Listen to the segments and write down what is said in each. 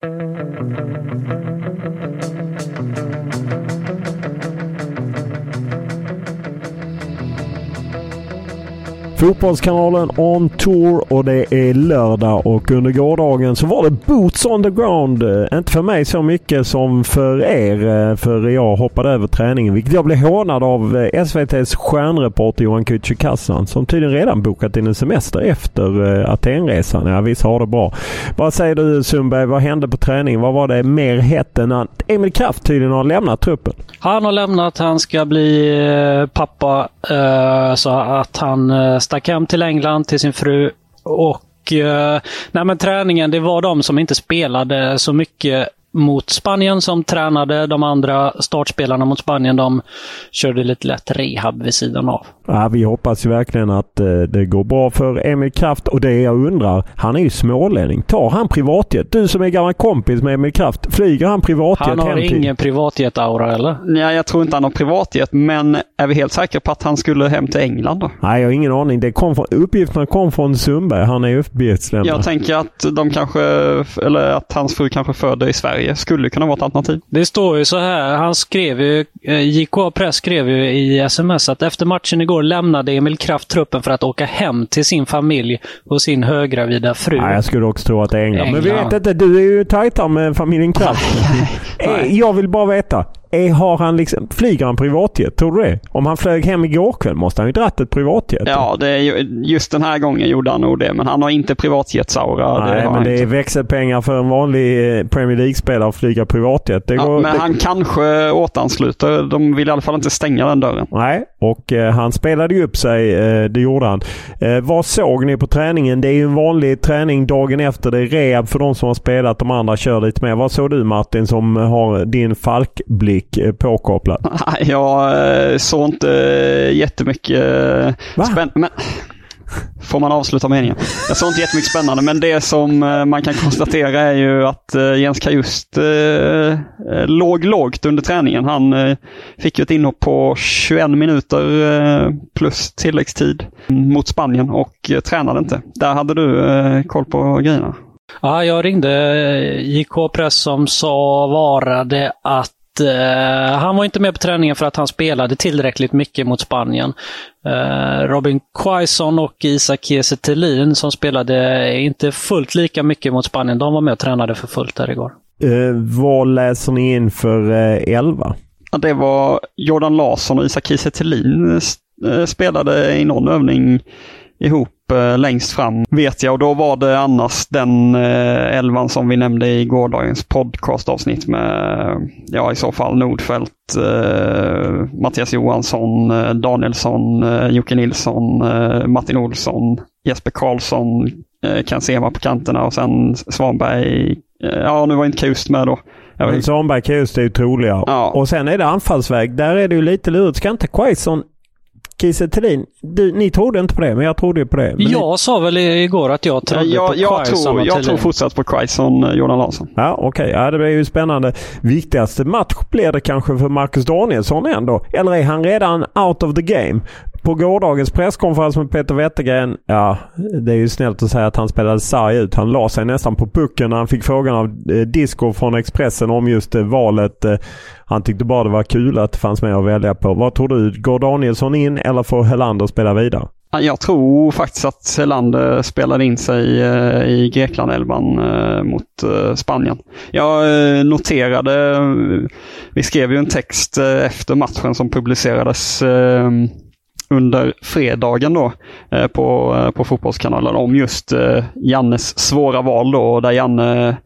thank you Fotbollskanalen on tour och det är lördag och under gårdagen så var det Boots on the ground. Eh, inte för mig så mycket som för er eh, för jag hoppade över träningen vilket jag blev hånad av eh, SVTs stjärnreporter Johan Kücükaslan som tydligen redan bokat in en semester efter Atenresan. Ja visst har det bra. Vad säger du Sundberg? Vad hände på träningen? Vad var det mer hett än att Emil Kraft tydligen har lämnat truppen? Han har lämnat. Han ska bli pappa. Så att han stack hem till England till sin fru. Och eh, nej men träningen, det var de som inte spelade så mycket mot Spanien som tränade. De andra startspelarna mot Spanien de körde lite lätt rehab vid sidan av. Ja, vi hoppas ju verkligen att eh, det går bra för Emil Kraft och det jag undrar, han är ju smålänning. Tar han privatjet? Du som är gammal kompis med Emil Kraft, flyger han privatjet Han har hem till... ingen privatjet-aura eller? Ja, jag tror inte han har privatjet, men är vi helt säkra på att han skulle hem till England då? Nej, jag har ingen aning. Det kom från, uppgifterna kom från Sundberg. Han är uppgiftslämnare. Jag tänker att de kanske, eller att hans fru kanske föder i Sverige, skulle kunna vara ett alternativ. Det står ju så här, han skrev ju, eh, JK Press skrev ju i sms att efter matchen igår lämnade Emil Kraft truppen för att åka hem till sin familj och sin höggravida fru. Nej, jag skulle också tro att det är England. Men vi England. vet inte. Du är ju tajtare med familjen Kraft. Eh, jag vill bara veta. Är, har han liksom, flyger han privatjet? Tror du det? Om han flög hem igår kväll måste han ju dratt ett privatjet. Ja, det är ju, just den här gången gjorde han nog det, men han har inte privatjetsaura. Nej, det men det är inte. växelpengar för en vanlig eh, Premier League-spelare att flyga privatjet. Det Ja, går, men det, han kanske återansluter. De vill i alla fall inte stänga den dörren. Nej, och eh, han spelade ju upp sig. Eh, det gjorde han. Eh, vad såg ni på träningen? Det är ju en vanlig träning dagen efter. Det är rehab för de som har spelat. De andra kör lite mer. Vad såg du Martin som har din falkblick eh, påkopplad? Jag eh, såg inte eh, jättemycket Va? spännande. Får man avsluta meningen? Jag såg inte jättemycket spännande, men det som man kan konstatera är ju att Jens Kajust eh, låg lågt under träningen. Han eh, fick ju ett inhopp på 21 minuter eh, plus tilläggstid mot Spanien och eh, tränade inte. Där hade du eh, koll på grejerna. Ja, jag ringde JK Press som sa varade att eh, han var inte med på träningen för att han spelade tillräckligt mycket mot Spanien. Eh, Robin Quaison och Isak Kiese Thelin som spelade inte fullt lika mycket mot Spanien, de var med och tränade för fullt där igår. Eh, vad läser ni in för elva? Ja, det var Jordan Larsson och Isak Kiese Thelin spelade i någon övning ihop eh, längst fram vet jag och då var det annars den eh, elvan som vi nämnde i gårdagens podcastavsnitt med ja i så fall Nordfeldt, eh, Mattias Johansson, eh, Danielsson, eh, Jocke Nilsson, eh, Martin Olsson, Jesper Karlsson, eh, Ken Sema på kanterna och sen Svanberg. Eh, ja nu var inte Kust med då. Men Svanberg Kajust är ju troliga. Ja. Och sen är det anfallsväg. Där är det ju lite lurigt. Ska inte Quaison Kiese Thelin, du, ni trodde inte på det, men jag trodde ju på det. Men jag sa väl igår att jag trodde jag, på jag, Quaison tror, och jag tror fortsatt på Quaison, eh, Jordan Larsson. Ni, ja, okej. Ja, det blir ju spännande. Viktigaste match blir det kanske för Marcus Danielsson ändå. Eller är han redan out of the game? På gårdagens presskonferens med Peter Wettergren, ja, det är ju snällt att säga att han spelade sarg ut. Han la sig nästan på pucken när han fick frågan av eh, Disco från Expressen om just eh, valet. Eh, han tyckte bara det var kul att det fanns med att välja på. Vad tror du? Går Danielsson in eller får Helander spela vidare? Jag tror faktiskt att Helander spelade in sig eh, i Grekland-elvan eh, mot eh, Spanien. Jag noterade, vi skrev ju en text efter matchen som publicerades under fredagen då eh, på, eh, på Fotbollskanalen om just eh, Jannes svåra val då, där Janne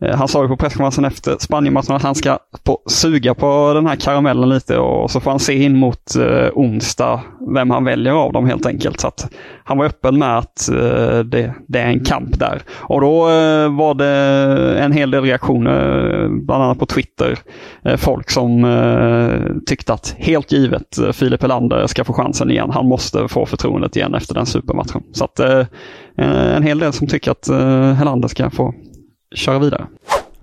Eh, han sa ju på presskonferensen efter Spanienmatchen att han ska på, suga på den här karamellen lite och så får han se in mot eh, onsdag vem han väljer av dem helt enkelt. Så att han var öppen med att eh, det, det är en kamp där. Och då eh, var det en hel del reaktioner, eh, bland annat på Twitter. Eh, folk som eh, tyckte att helt givet eh, Filip Helander ska få chansen igen. Han måste få förtroendet igen efter den supermatchen. Så att eh, en hel del som tycker att eh, Helander ska få köra vidare.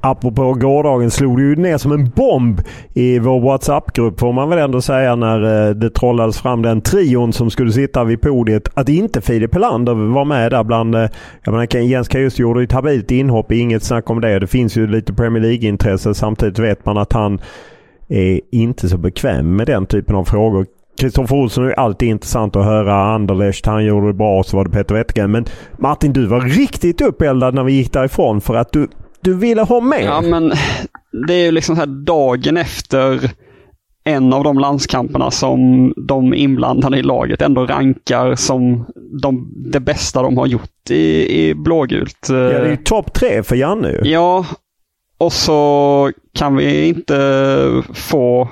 Apropå gårdagen slog det ju ner som en bomb i vår WhatsApp-grupp får man väl ändå säga när eh, det trollades fram den trion som skulle sitta vid podiet. Att inte Filip Helander var med där bland... Eh, jag menar Jens Kajus gjorde ju ett habilt inhopp, inget snack om det. Det finns ju lite Premier League-intresse. Samtidigt vet man att han är inte så bekväm med den typen av frågor. Kristoffer Olsson är alltid intressant att höra. Anderlecht, han gjorde det bra. Så var det Peter Wettergren. Men Martin, du var riktigt uppeldad när vi gick därifrån för att du, du ville ha med. Ja, men det är ju liksom så här dagen efter en av de landskamperna som de inblandade i laget ändå rankar som de, det bästa de har gjort i, i blågult. Ja, det är ju topp tre för Janne. Ja, och så kan vi inte få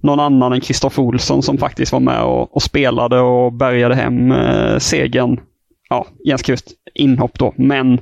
någon annan än Kristoffer Olsson som faktiskt var med och, och spelade och bärgade hem eh, segern. Ja, Jens Krust, inhopp då, men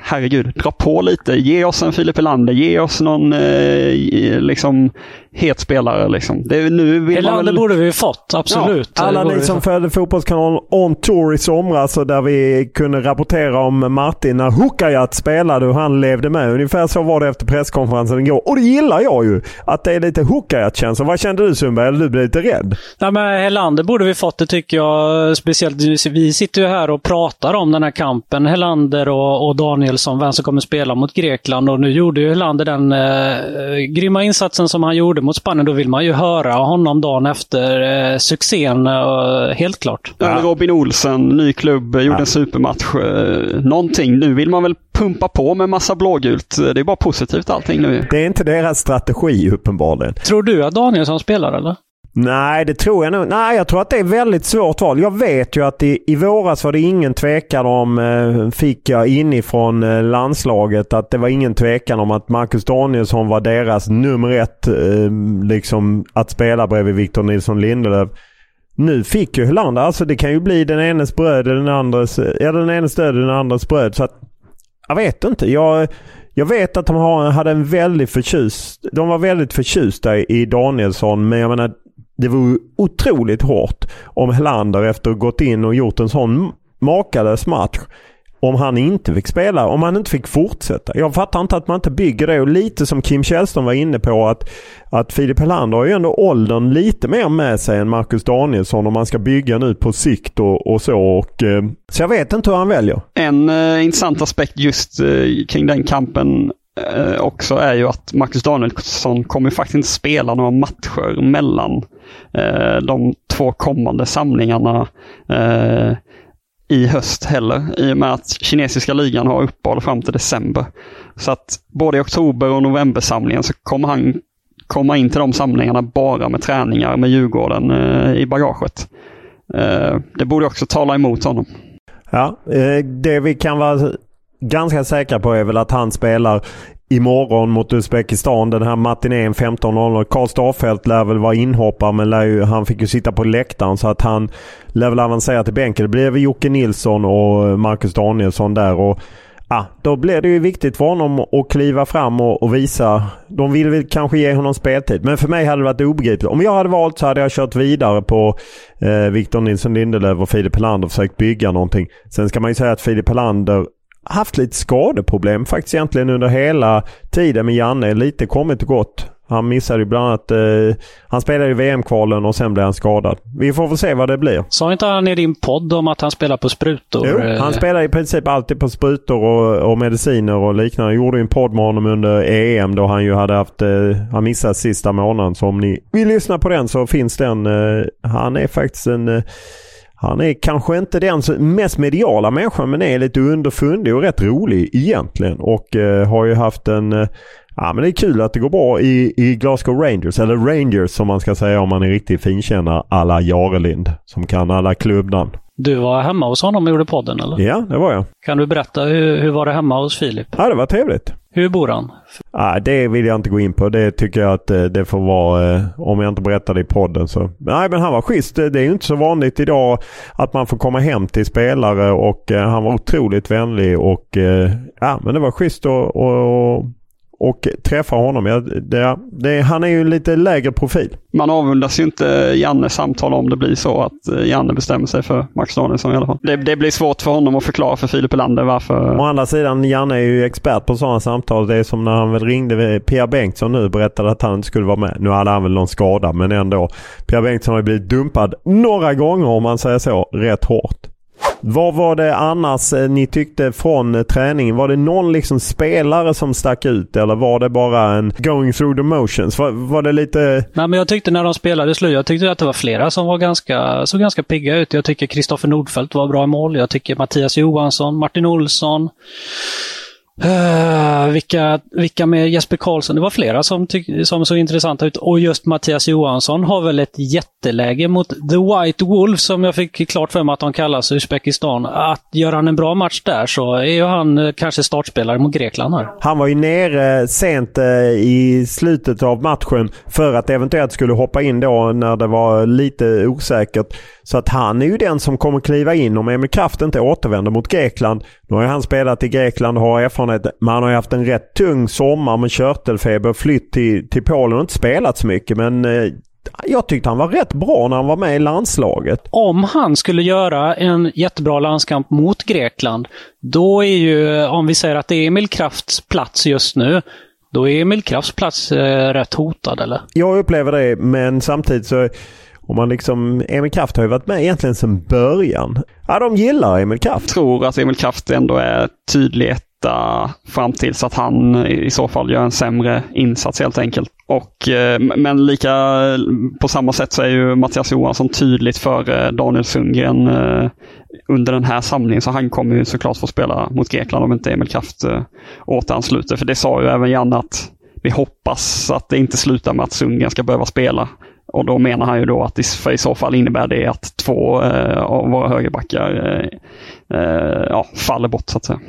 herregud, dra på lite. Ge oss en Filip Helander, ge oss någon eh, liksom het spelare. Liksom. Det, nu vill man Helander väl... borde vi fått, absolut. Det Alla ni som följde Fotbollskanalen On Tour i somras och där vi kunde rapportera om Martin när Hukajat spelade och han levde med. Ungefär så var det efter presskonferensen igår. Och det gillar jag ju. Att det är lite Hukajat-känsla. Vad kände du Sundberg? Eller du blev lite rädd? Nej, men Helander borde vi fått, det tycker jag. Speciellt, vi sitter ju här och pratar om den här kampen. Helander och, och Danielsson, vem som kommer spela mot Grekland. Och nu gjorde ju Helander den eh, grymma insatsen som han gjorde mot Spanien. Då vill man ju höra honom dagen efter eh, succén, eh, helt klart. Ja. Robin Olsen, ny klubb, gjorde Ja. en supermatch. Eh, någonting. Nu vill man väl pumpa på med massa blågult. Det är bara positivt allting nu. Det är inte deras strategi uppenbarligen. Tror du att Danielsson spelar, eller? Nej, det tror jag nog. Nej, jag tror att det är väldigt svårt val. Jag vet ju att i, i våras var det ingen tvekan om, eh, fick jag inifrån eh, landslaget, att det var ingen tvekan om att Marcus Danielsson var deras nummer ett eh, liksom att spela bredvid Victor Nilsson Lindelöf. Nu fick ju Helander, alltså det kan ju bli den enes bröd den andres, eh, ja den enes död den andres bröd. Så att, jag vet inte. Jag, jag vet att de har, hade en väldigt förtjust, de var väldigt förtjusta i Danielsson men jag menar det vore otroligt hårt om Helander efter att gått in och gjort en sån makalös match. Om han inte fick spela, om han inte fick fortsätta. Jag fattar inte att man inte bygger det. Och lite som Kim Källström var inne på att, att Filip Helander har ju ändå åldern lite mer med sig än Marcus Danielsson om man ska bygga nu på sikt och, och så. Och, eh, så jag vet inte hur han väljer. En eh, intressant aspekt just eh, kring den kampen eh, också är ju att Marcus Danielsson kommer faktiskt inte spela några matcher mellan eh, de två kommande samlingarna eh, i höst heller. I och med att kinesiska ligan har uppehåll fram till december. Så att både i oktober och novembersamlingen så kommer han komma in till de samlingarna bara med träningar med Djurgården eh, i bagaget. Eh, det borde också tala emot honom. Ja, eh, det vi kan vara ganska säkra på är väl att han spelar imorgon mot Uzbekistan. Den här matinén 15.00. Karl Starfelt lär väl vara inhoppare men lär ju, han fick ju sitta på läktaren så att han lär väl avancera till bänken. Det blir väl Jocke Nilsson och eh, Marcus Danielsson där. Och ah, då blir det ju viktigt för honom att kliva fram och, och, visa. De vill väl kanske ge honom speltid. Men för mig hade det varit obegripligt. Om jag hade valt så hade jag kört vidare på eh, Victor Nilsson Lindelöf och Filip Helander och försökt bygga någonting. Sen ska man ju säga att Filip Helander haft lite skadeproblem faktiskt egentligen under hela tiden med Janne. Lite kommit och gått. Han missade ju bland annat... Eh, han spelade i VM-kvalen och sen blev han skadad. Vi får väl se vad det blir. Sa inte han i din podd om att han spelar på sprutor? Jo, han spelar i princip alltid på sprutor och, och mediciner och liknande. Jag gjorde en podd med honom under EM då han ju hade haft... Eh, han missade sista månaden. Så om ni vill lyssna på den så finns den. Eh, han är faktiskt en... Han är kanske inte den mest mediala människan men är lite underfundig och rätt rolig egentligen. Och eh, har ju haft en eh, Ja, men det är kul att det går bra i, i Glasgow Rangers, eller Rangers som man ska säga om man är riktig finkännare alla Jarelind som kan alla klubbnamn. Du var hemma hos honom och gjorde podden eller? Ja, det var jag. Kan du berätta hur, hur var det hemma hos Filip? Ja, det var trevligt. Hur bor han? Ah, det vill jag inte gå in på. Det tycker jag att eh, det får vara eh, om jag inte berättar det i podden. Så. Nej, men han var schysst. Det är ju inte så vanligt idag att man får komma hem till spelare och eh, han var otroligt vänlig och ja, men det var schysst och, och och träffa honom. Ja, det, det, han är ju lite lägre profil. Man avundas ju inte Janne samtal om det blir så att eh, Janne bestämmer sig för Max Danielsson i alla fall. Det, det blir svårt för honom att förklara för Filip Elander varför. Å andra sidan, Janne är ju expert på sådana samtal. Det är som när han väl ringde Pia Bengtsson nu och berättade att han inte skulle vara med. Nu hade han väl någon skada men ändå. Pia Bengtsson har ju blivit dumpad några gånger om man säger så, rätt hårt. Vad var det annars eh, ni tyckte från eh, träningen? Var det någon liksom spelare som stack ut eller var det bara en going through the motions? Var, var det lite... Nej, men jag tyckte när de spelade slut, jag tyckte att det var flera som var ganska, såg ganska pigga ut. Jag tycker Kristoffer Nordfeldt var bra i mål. Jag tycker Mattias Johansson, Martin Olsson. Uh, vilka, vilka med Jesper Karlsson? Det var flera som, som såg intressanta ut. Och just Mattias Johansson har väl ett jätteläge mot The White Wolf som jag fick klart för mig att de kallas i Uzbekistan. Att gör han en bra match där så är ju han uh, kanske startspelare mot Grekland här. Han var ju nere eh, sent uh, i slutet av matchen för att eventuellt skulle hoppa in då när det var lite osäkert. Så att han är ju den som kommer kliva in om Emil Kraft inte återvänder mot Grekland. Nu har ju han spelat i Grekland och har erfarenhet. Men han har ju haft en rätt tung sommar med körtelfeber. Flytt till, till Polen och inte spelat så mycket. Men eh, jag tyckte han var rätt bra när han var med i landslaget. Om han skulle göra en jättebra landskamp mot Grekland, då är ju, om vi säger att det är Emil Krafts plats just nu, då är Emil Krafts plats eh, rätt hotad eller? Jag upplever det, men samtidigt så om man liksom, Emil Kraft har ju varit med egentligen sedan början. Ja, de gillar Emil Kraft. Jag tror att Emil Kraft ändå är tydlig etta fram tills att han i så fall gör en sämre insats helt enkelt. Och, eh, men lika på samma sätt så är ju Mattias Johansson tydligt för eh, Daniel Sundgren eh, under den här samlingen. Så han kommer ju såklart få spela mot Grekland om inte Emil Kraft återansluter. För det sa ju även Janne att vi hoppas att det inte slutar med att Sundgren ska behöva spela. Och då menar han ju då att för i så fall innebär det att två av våra högerbackar ja, faller bort så att säga.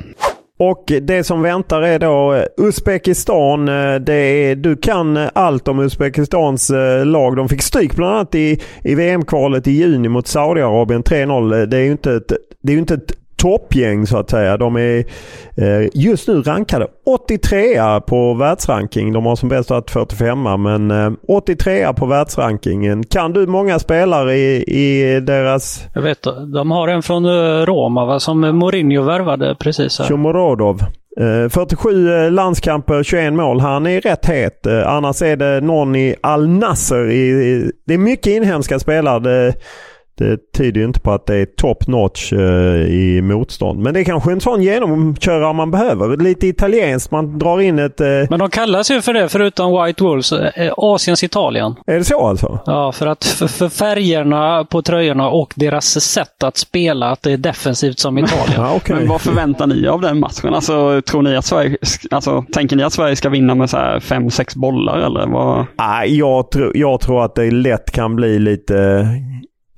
Och det som väntar är då eh, Uzbekistan. Eh, det är, du kan allt om Uzbekistans eh, lag. De fick stryk bland annat i, i VM-kvalet i juni mot Saudiarabien 3-0. Det är ju inte ett, det är inte ett toppgäng så att säga. De är eh, just nu rankade 83 på världsranking. De har som bäst varit 45 men eh, 83 på världsrankingen. Kan du många spelare i, i deras... Jag vet De har en från eh, Roma va? som Mourinho värvade precis. Här. Shomorodov. 47 eh, landskamper, 21 mål. Han är rätt het. Annars är det någon i Al Nasser. det är mycket inhemska spelare det tyder ju inte på att det är top notch uh, i motstånd. Men det är kanske en sån genomkörare man behöver. Lite italienskt. Man drar in ett... Uh... Men de kallas ju för det, förutom White Wolves, uh, Asiens Italien. Är det så alltså? Ja, för att för, för, färgerna på tröjorna och deras sätt att spela, att det är defensivt som Italien. ja, okay. Men vad förväntar ni av den matchen? Alltså, tror ni att Sverige, alltså, tänker ni att Sverige ska vinna med så fem, sex bollar eller vad? Ah, jag, tro, jag tror att det lätt kan bli lite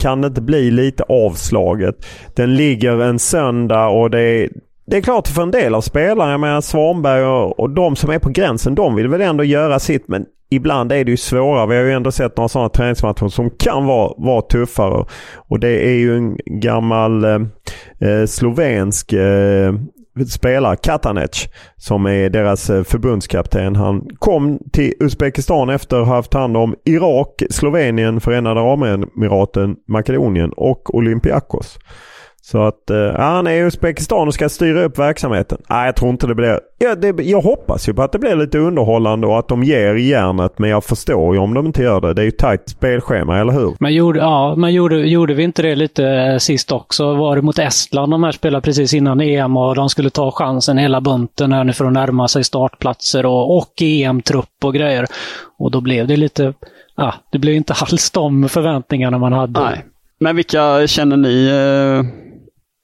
kan det inte bli lite avslaget? Den ligger en söndag och det är, det är klart för en del av spelarna, jag menar Svanberg och, och de som är på gränsen, de vill väl ändå göra sitt. Men ibland är det ju svårare. Vi har ju ändå sett några sådana träningsmatcher som kan vara, vara tuffare. Och det är ju en gammal eh, eh slovensk eh, spelare, Katanec, som är deras eh, förbundskapten. Han kom till Uzbekistan efter att ha haft hand om Irak, Slovenien, Förenade Arabemiraten, Makedonien och Olympiakos. Så att uh, han är i Uzbekistan och ska styra upp verksamheten. Nej, jag tror inte det blir... Ja, det, jag hoppas ju på att det blir lite underhållande och att de ger järnet. Men jag förstår ju om de inte gör det. Det är ju tajt spelschema, eller hur? Men gjorde, ja, men gjorde, gjorde vi inte det lite eh, sist också? Var det mot Estland de här spelade precis innan EM och de skulle ta chansen hela bunten här nu för att närma sig startplatser och, och EM-trupp och grejer. Och då blev det lite... Ja, det blev inte alls de förväntningarna man hade. Nej. Men vilka känner ni eh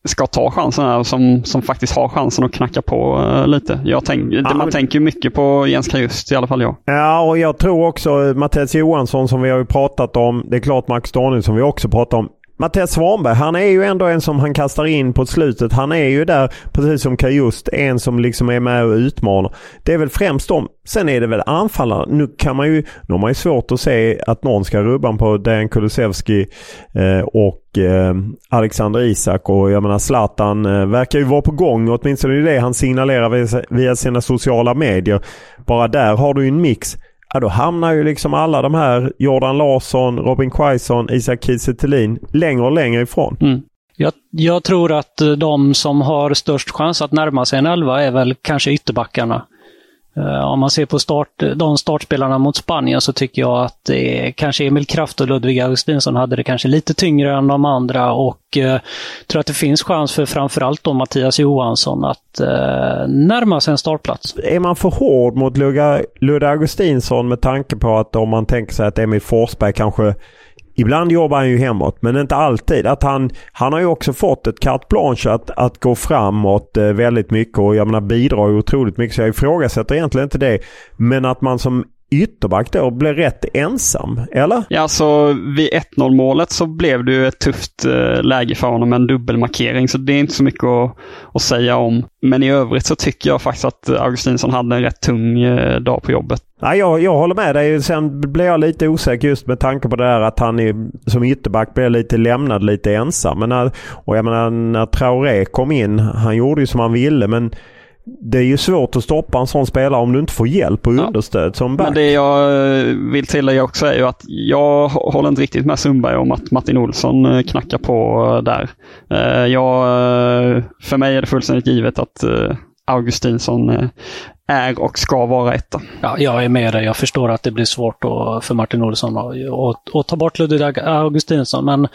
ska ta chansen här, som, som faktiskt har chansen att knacka på uh, lite. Jag tänk, ja, man men... tänker mycket på Jens Kajust, i alla fall jag. Ja, och jag tror också Mattias Johansson som vi har pratat om. Det är klart Max Danielsson som vi också pratat om. Mattias Svanberg, han är ju ändå en som han kastar in på slutet. Han är ju där, precis som Kajust, en som liksom är med och utmanar. Det är väl främst dem. Sen är det väl anfallarna. Nu kan man ju, nu har man ju svårt att se att någon ska rubba på Dejan Kulusevski eh, och eh, Alexander Isak. Och jag menar Zlatan eh, verkar ju vara på gång. Åtminstone det han signalerar via, via sina sociala medier. Bara där har du ju en mix ja, då hamnar ju liksom alla de här Jordan Larsson, Robin Quaison, Isak Kiese längre och längre ifrån. Mm. Jag, jag, tror att eh, de som har störst chans att närma sig en elva är väl kanske ytterbackarna. Eh, om man ser på start, de startspelarna mot Spanien så tycker jag att det är, kanske Emil Kraft och Ludvig Augustinsson hade det kanske lite tyngre än de andra och eh, tror att det finns chans för framförallt då Mattias Johansson att eh, närma sig en startplats. Är man för hård mot Ludvig Augustinsson med tanke på att om man tänker sig att Emil Forsberg kanske Ibland jobbar han ju hemåt men inte alltid. Att han, han har ju också fått ett carte blanche att, att gå framåt eh, väldigt mycket och jag menar bidrar ju otroligt mycket så jag ifrågasätter egentligen inte det. Men att man som ytterback då blev rätt ensam, eller? Ja, så vid 1-0 målet så blev det ju ett tufft eh, läge för honom med en dubbelmarkering, så det är inte så mycket att, att säga om. Men i övrigt så tycker jag faktiskt att Augustinsson hade en rätt tung eh, dag på jobbet. Nej, jag, jag håller med dig. Sen blev jag lite osäker just med tanke på det där att han är, som ytterback blev lite lämnad lite ensam. Men när, och jag menar när Traoré kom in, han gjorde ju som han ville men det är ju svårt att stoppa en sån spelare om du inte får hjälp och understöd ja. som back. Men det jag eh, vill tillägga också är ju att jag håller inte riktigt med Sundberg om att Martin Olsson eh, knackar på eh, där. Jag, för mig är det fullständigt givet att Augustinsson är och ska vara etta. Ja, jag är med dig. Jag förstår att det blir svårt för Martin Olsson att, att ta bort Ludvig Augustinsson, men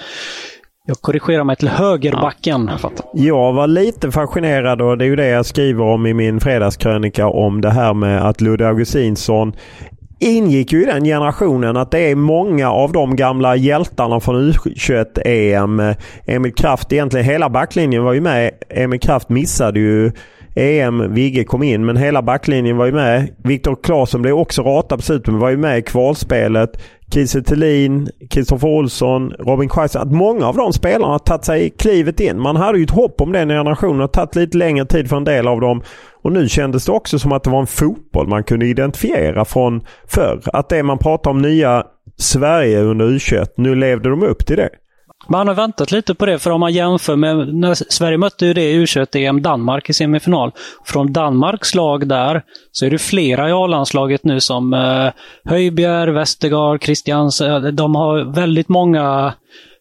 jag korrigerar mig till högerbacken. Ja, jag, jag, var lite fascinerad och det är ju det jag skriver om i min fredagskrönika om det här med att Ludde Augustinsson ingick ju i den generationen att det är många av de gamla hjältarna från U21-EM. Emil Kraft, egentligen hela backlinjen var ju med. Emil Kraft missade ju EM, Vigge kom in men hela backlinjen var ju med. Viktor Claesson blev också ratad på slutet men var ju med i kvalspelet. Kiese Thelin, Kristoffer Olsson, Robin Quaison. Att många av de spelarna har tagit sig klivet in. Man hade ju ett hopp om den generationen. Det har tagit lite längre tid för en del av dem. Och nu kändes det också som att det var en fotboll man kunde identifiera från förr. Att det man pratar om nya Sverige under U21, nu levde de upp till det. Man har väntat lite på det, för om man jämför med när Sverige mötte ju det i U21-EM Danmark i semifinal. Från Danmarks lag där så är det flera i A-landslaget nu som eh, Höjbjerg, Westergaard, Christians. De har väldigt många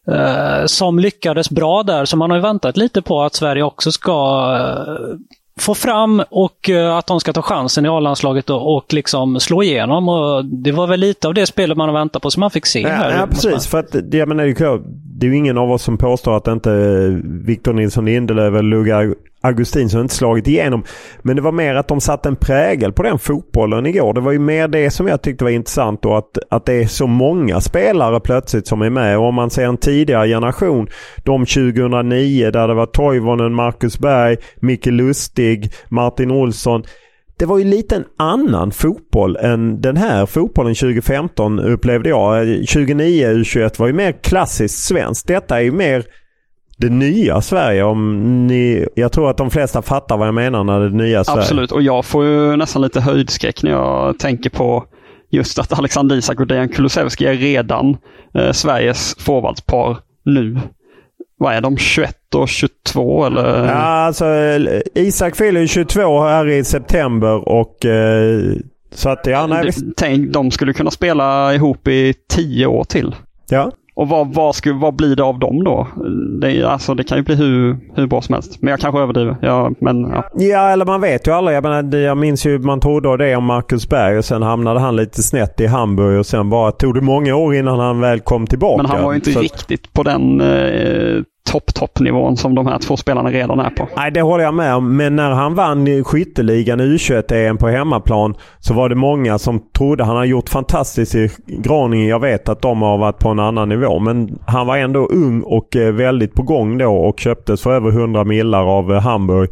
eh, som lyckades bra där, så man har ju väntat lite på att Sverige också ska eh, få fram och uh, att de ska ta chansen i A-landslaget och, och liksom slå igenom. Och det var väl lite av det spelet man väntat på som man fick se. Ja, här, ja precis. För att, jag menar, det är ju ingen av oss som påstår att inte Victor Nilsson Lindelöf eller Lugga Augustinsson inte slagit igenom. Men det var mer att de satte en prägel på den fotbollen igår. Det var ju mer det som jag tyckte var intressant och att, att det är så många spelare plötsligt som är med. Och om man ser en tidigare generation, de 2009 där det var Toivonen, Marcus Berg, Micke Lustig, Martin Olsson det var ju lite en annan fotboll än den här fotbollen 2015 upplevde jag. Eh, 2009 U21 var ju mer klassiskt svenskt. Detta är ju mer det nya Sverige. Om ni, jag tror att de flesta fattar vad jag menar när det nya Sverige. Absolut, och jag får ju nästan lite höjdskräck när jag tänker på just att Alexander Isak och Dejan Kulusevski är redan eh, Sveriges forwardspar nu. vad är de, 21 och 22 eller? Ja, alltså Isak fyller 22 här i september och eh, så att ja, nej, visst. Tänk, de skulle kunna spela ihop i tio år till. Ja. Och vad, vad, skulle, vad blir det av dem då? Det, alltså, det kan ju bli hur, hur bra som helst. Men jag kanske överdriver. Ja, men, ja. ja, eller man vet ju aldrig. Jag, menar, jag minns ju man trodde det om Marcus Berg och sen hamnade han lite snett i Hamburg och sen bara tog det många år innan han väl kom tillbaka. Men han var ju inte Så... riktigt på den eh, topp-toppnivån som de här två spelarna redan är på. Nej, det håller jag med om. Men när han vann skytteligan U21-EM på hemmaplan så var det många som trodde han har gjort fantastiskt i Groningen. Jag vet att de har varit på en annan nivå. Men han var ändå ung och eh, väldigt på gång då och köptes för över 100 millar av eh, Hamburg.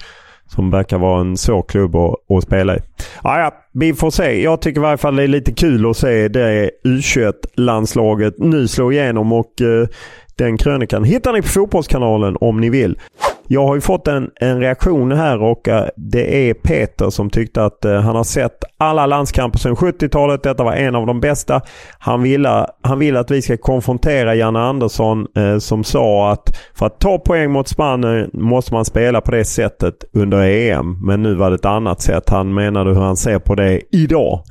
Som verkar vara en svår klubb att, att spela i. Ja, ja, vi får se. Jag tycker i varje fall det är lite kul att se det U21-landslaget nu slå igenom och eh, den krönikan hittar ni på Fotbollskanalen om ni vill. Jag har ju fått en, en reaktion här och eh, det är Peter som tyckte att eh, han har sett alla landskamper sedan 70-talet. Detta var en av de bästa. Han vill, han vill att vi ska konfrontera Janne Andersson eh, som sa att för att ta poäng mot Spanien måste man spela på det sättet under EM. Men nu var det ett annat sätt. Han menade hur han ser på det idag.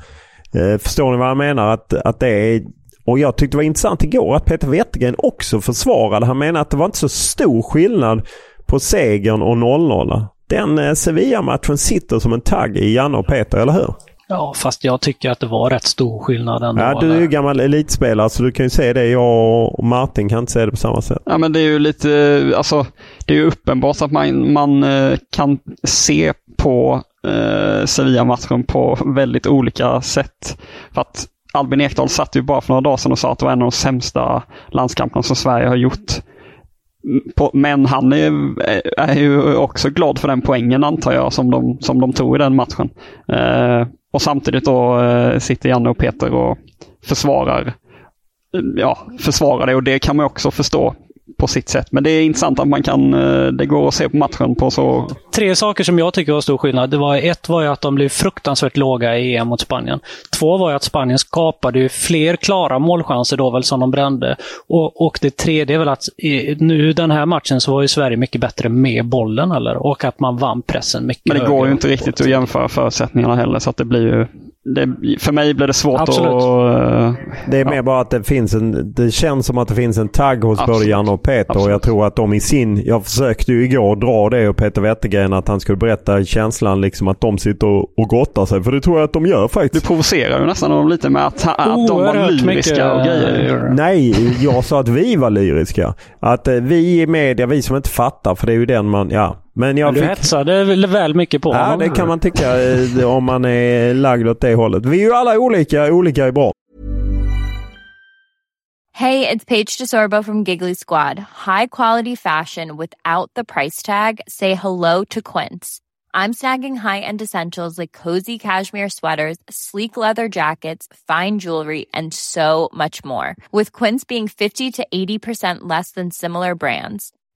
Förstår ni vad han menar? Att, att det är och jag tyckte det var intressant igår att Peter Wettergren också försvarade. Han menade att det var inte så stor skillnad på segern och 0-0. Den eh, Sevilla-matchen sitter som en tagg i Janne och Peter, eller hur? Ja, fast jag tycker att det var rätt stor skillnad ändå. Ja, du är ju gammal elitspelare så du kan ju se det. Jag och Martin kan inte se det på samma sätt. Ja, men det är ju lite, alltså det är ju uppenbart att man, man eh, kan se på eh, Sevilla-matchen på väldigt olika sätt. För att Albin Ekdal satt ju bara för några dagar sedan och sa att det var en av de sämsta landskamperna som Sverige har gjort. Men han är, är ju också glad för den poängen antar jag som de, som de tog i den matchen. Eh, och samtidigt då eh, sitter Janne och Peter och försvarar, ja, försvarar det och det kan man också förstå på sitt sätt. Men det är intressant att man kan, eh, det går att se på matchen på så... Tre saker som jag tycker var stor skillnad. Det var, ett var ju att de blev fruktansvärt låga i EM mot Spanien. Två var ju att Spanien skapade fler klara målchanser då väl som de brände. Och, och det tredje är väl att i, nu den här matchen så var ju Sverige mycket bättre med bollen eller? Och att man vann pressen mycket Men det går ju inte riktigt att jämföra förutsättningarna heller så att det blir ju det, för mig blir det svårt Absolut. att... Uh, det är mer bara att det finns en... Det känns som att det finns en tagg hos Absolut. både Jan och Peter. Absolut. Och jag tror att de i sin... Jag försökte ju igår dra det och Peter Wettergren att han skulle berätta känslan liksom att de sitter och, och gottar sig. För det tror jag att de gör faktiskt. Du provocerar ju nästan dem lite med att, att oh, de var lyriska mycket. och grejer. Nej, jag sa att vi var lyriska. Att eh, vi i media, vi som inte fattar, för det är ju den man... Ja, men jag du fick... hetsade väl mycket på Ja, honom. det kan man tycka om man är lagd åt det hållet. Vi är ju alla olika, olika är bra. Hey, it's Paige DeSorbo from Giggly Squad. High quality fashion without the price tag. Say hello to Quince. I'm snagging high-end essentials like cozy cashmere sweaters, sleek leather jackets, fine jewelry, and so much more. With Quince being 50 to 80% less than similar brands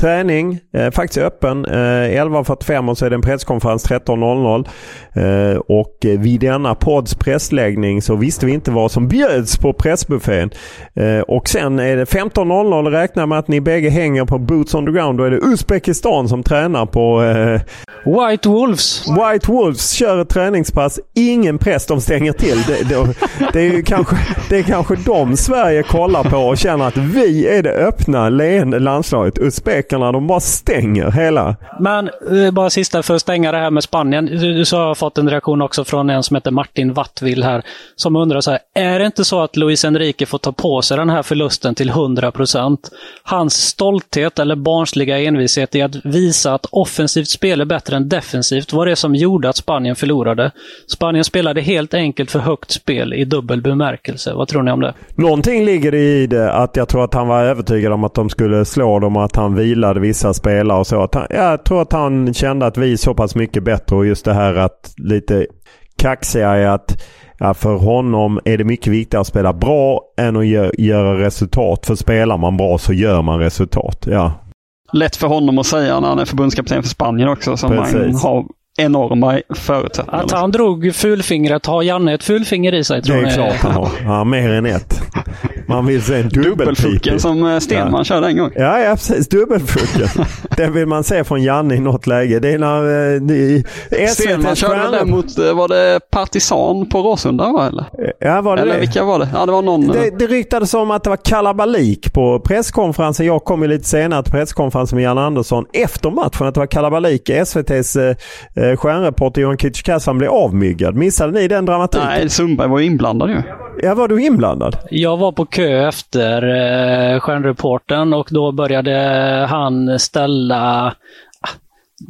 Träning, eh, faktiskt öppen. Eh, 11.45 och så är det en presskonferens 13.00. Eh, och vid denna podds pressläggning så visste vi inte vad som bjöds på pressbuffén. Eh, och sen är det 15.00 räknar med att ni bägge hänger på Boots on the ground. Då är det Uzbekistan som tränar på eh, White Wolves. White Wolves kör ett träningspass. Ingen press, de stänger till. Det, det, det är kanske, det är kanske de Sverige kollar på och känner att vi är det öppna leende landslaget. Uzbekerna de bara stänger hela. Men eh, bara sista för att stänga det här med Spanien. Du, så har jag fått en reaktion också från en som heter Martin Wattvill här. Som undrar så här, är det inte så att Luis Enrique får ta på sig den här förlusten till 100% Hans stolthet eller barnsliga envishet i att visa att offensivt spel är bättre än defensivt var det som gjorde att Spanien förlorade. Spanien spelade helt enkelt för högt spel i dubbel bemärkelse. Vad tror ni om det? Någonting ligger i det att jag tror att han var övertygad om att de skulle slå dem och att han vilade vissa spelare och så. Att han, jag tror att han kände att vi är så pass mycket bättre och just det här att lite kaxiga är att ja, för honom är det mycket viktigare att spela bra än att gö göra resultat. För spelar man bra så gör man resultat. Ja. Lätt för honom att säga när han är förbundskapten för Spanien också. Som han har enorma förutsättningar. Att han drog fulfingret, har Janne ett fulfinger i sig? Tror det är klart han har. Ja, mer än ett. Man vill se en dubbelfucken som eh, Stenman ja. körde en gång. Ja, ja precis. Dubbelfucken. den vill man se från Janne i något läge. Det är när... Eh, Stenman körde den mot, eh, var det Partisan på Råsunda va? Eller, ja, var det eller det? vilka var det? Ja, det var någon. Det, det ryktades om att det var kalabalik på presskonferensen. Jag kom ju lite senare till presskonferensen med Jan Andersson efter matchen. Att det var kalabalik. SVTs eh, stjärnreporter Johan Kücükaslan blev avmyggad. Missade ni den dramatiken? Nej, Sundberg var ju inblandad ju. Ja, var du inblandad? Jag var på kö efter eh, stjärnreporten och då började han ställa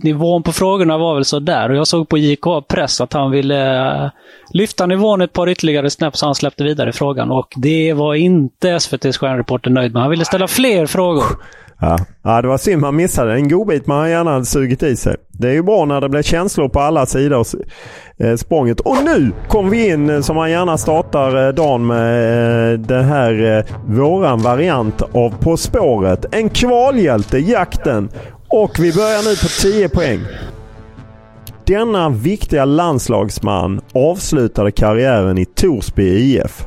Nivån på frågorna var väl så där och jag såg på JK Press att han ville eh, lyfta nivån ett par ytterligare snäpp så han släppte vidare frågan och det var inte SVTs stjärnreporter nöjd med. Han ville ställa fler frågor. Ja. ja, det var synd man missade. En godbit man gärna hade sugit i sig. Det är ju bra när det blir känslor på alla sidor eh, språnget. Och nu kommer vi in eh, som man gärna startar eh, dagen med eh, den här eh, våran variant av På spåret. En kvalhjälte, jakten. Och vi börjar nu på 10 poäng. Denna viktiga landslagsman avslutade karriären i Torsby IF.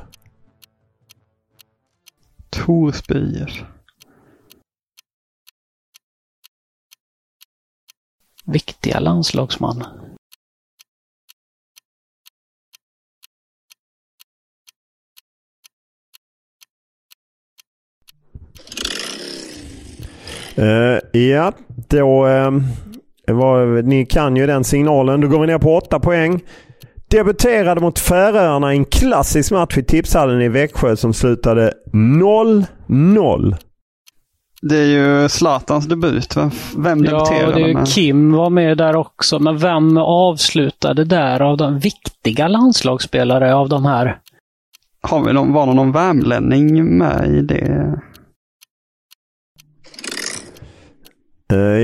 Torsby IF. viktiga landslagsman. Uh, ja, då... Uh, var, ni kan ju den signalen. Då går vi ner på 8 poäng. Debuterade mot Färöarna i en klassisk match i Tipshallen i Växjö som slutade 0-0. Det är ju Zlatans debut. Vem, vem ja, debuterade det är med? Kim var med där också. Men vem avslutade där av de viktiga landslagsspelare av de här? Har vi någon, var det någon värmlänning med i det? Uh,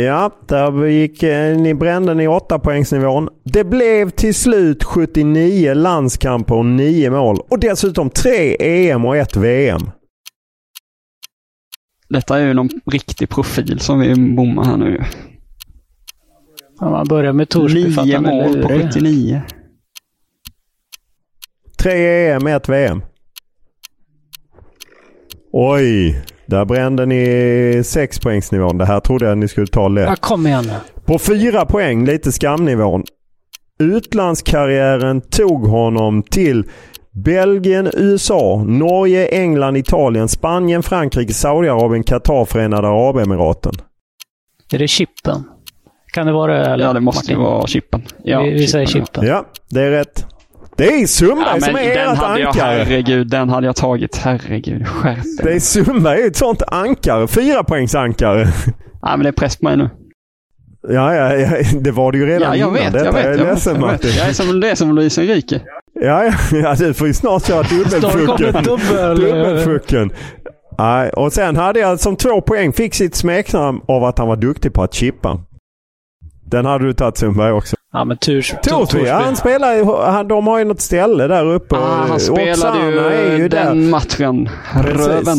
ja, där gick uh, ni brände ni 8 poängsnivån. Det blev till slut 79 landskamper och 9 mål. Och dessutom 3 EM och 1 VM. Detta är ju någon riktig profil som vi bommar här nu. Ja, man börjar med Torsby. Nio mål på 79. Tre EM, ett VM. Oj, där brände ni sexpoängsnivån. Det här trodde jag ni skulle ta lätt. Ja, kom igen På fyra poäng, lite skamnivån. Utlandskarriären tog honom till Belgien, USA, Norge, England, Italien, Spanien, Frankrike, Saudiarabien, Qatar, Förenade Arabemiraten. Är det chippen? Kan det vara det? Eller? Ja, det måste ju vara chippen. Ja, vi, vi säger chippen. Ja, det är rätt. Det är Sundberg ja, som är ert ankare. Jag, herregud, den hade jag tagit. Herregud, skärp Det är Sundberg ett sånt ankare. Fyra poängs ankare. Ja, men det är press på mig nu. Ja, ja, ja, det var det ju redan ja, jag innan. Vet, jag vet, jag, är ledsen jag, vet. jag är som, det är som Luis Enrique. Ja, ja, ja, du får ju snart köra dubbelfucken. dubbel. dubbelfucken. Nej, och sen hade jag som två poäng, fick sitt smeknamn av att han var duktig på att chippa. Den hade du tagit Sundberg också. Ja men Turs, Torsby, han spelar han, de har ju något ställe där uppe. Ah, han spelade ju, ju den där. matchen. Röven.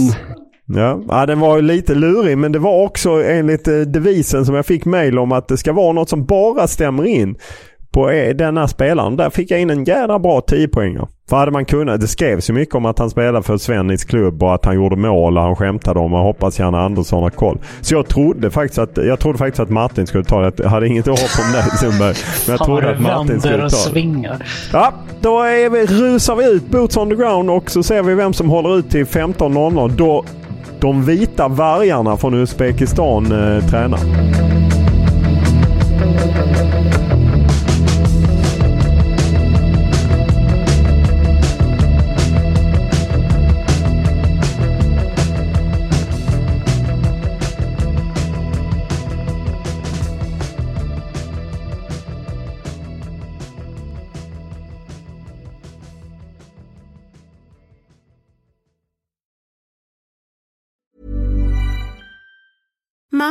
Ja, ja, den var lite lurig men det var också enligt eh, devisen som jag fick mail om att det ska vara något som bara stämmer in på eh, denna spelaren. Där fick jag in en jädra bra 10 poänger. För hade man kunnat, det skrevs ju mycket om att han spelade för Svennis klubb och att han gjorde mål och han skämtade om och hoppas Janne Andersson har koll. Så jag trodde faktiskt att, jag trodde faktiskt att Martin skulle ta det. Jag hade inget hopp om det Sundberg. Men jag trodde att Martin skulle ta det. svingar. Ja, då är vi, rusar vi ut Boots on the ground och så ser vi vem som håller ut till 15.00. Då de vita vargarna från Uzbekistan eh, tränar.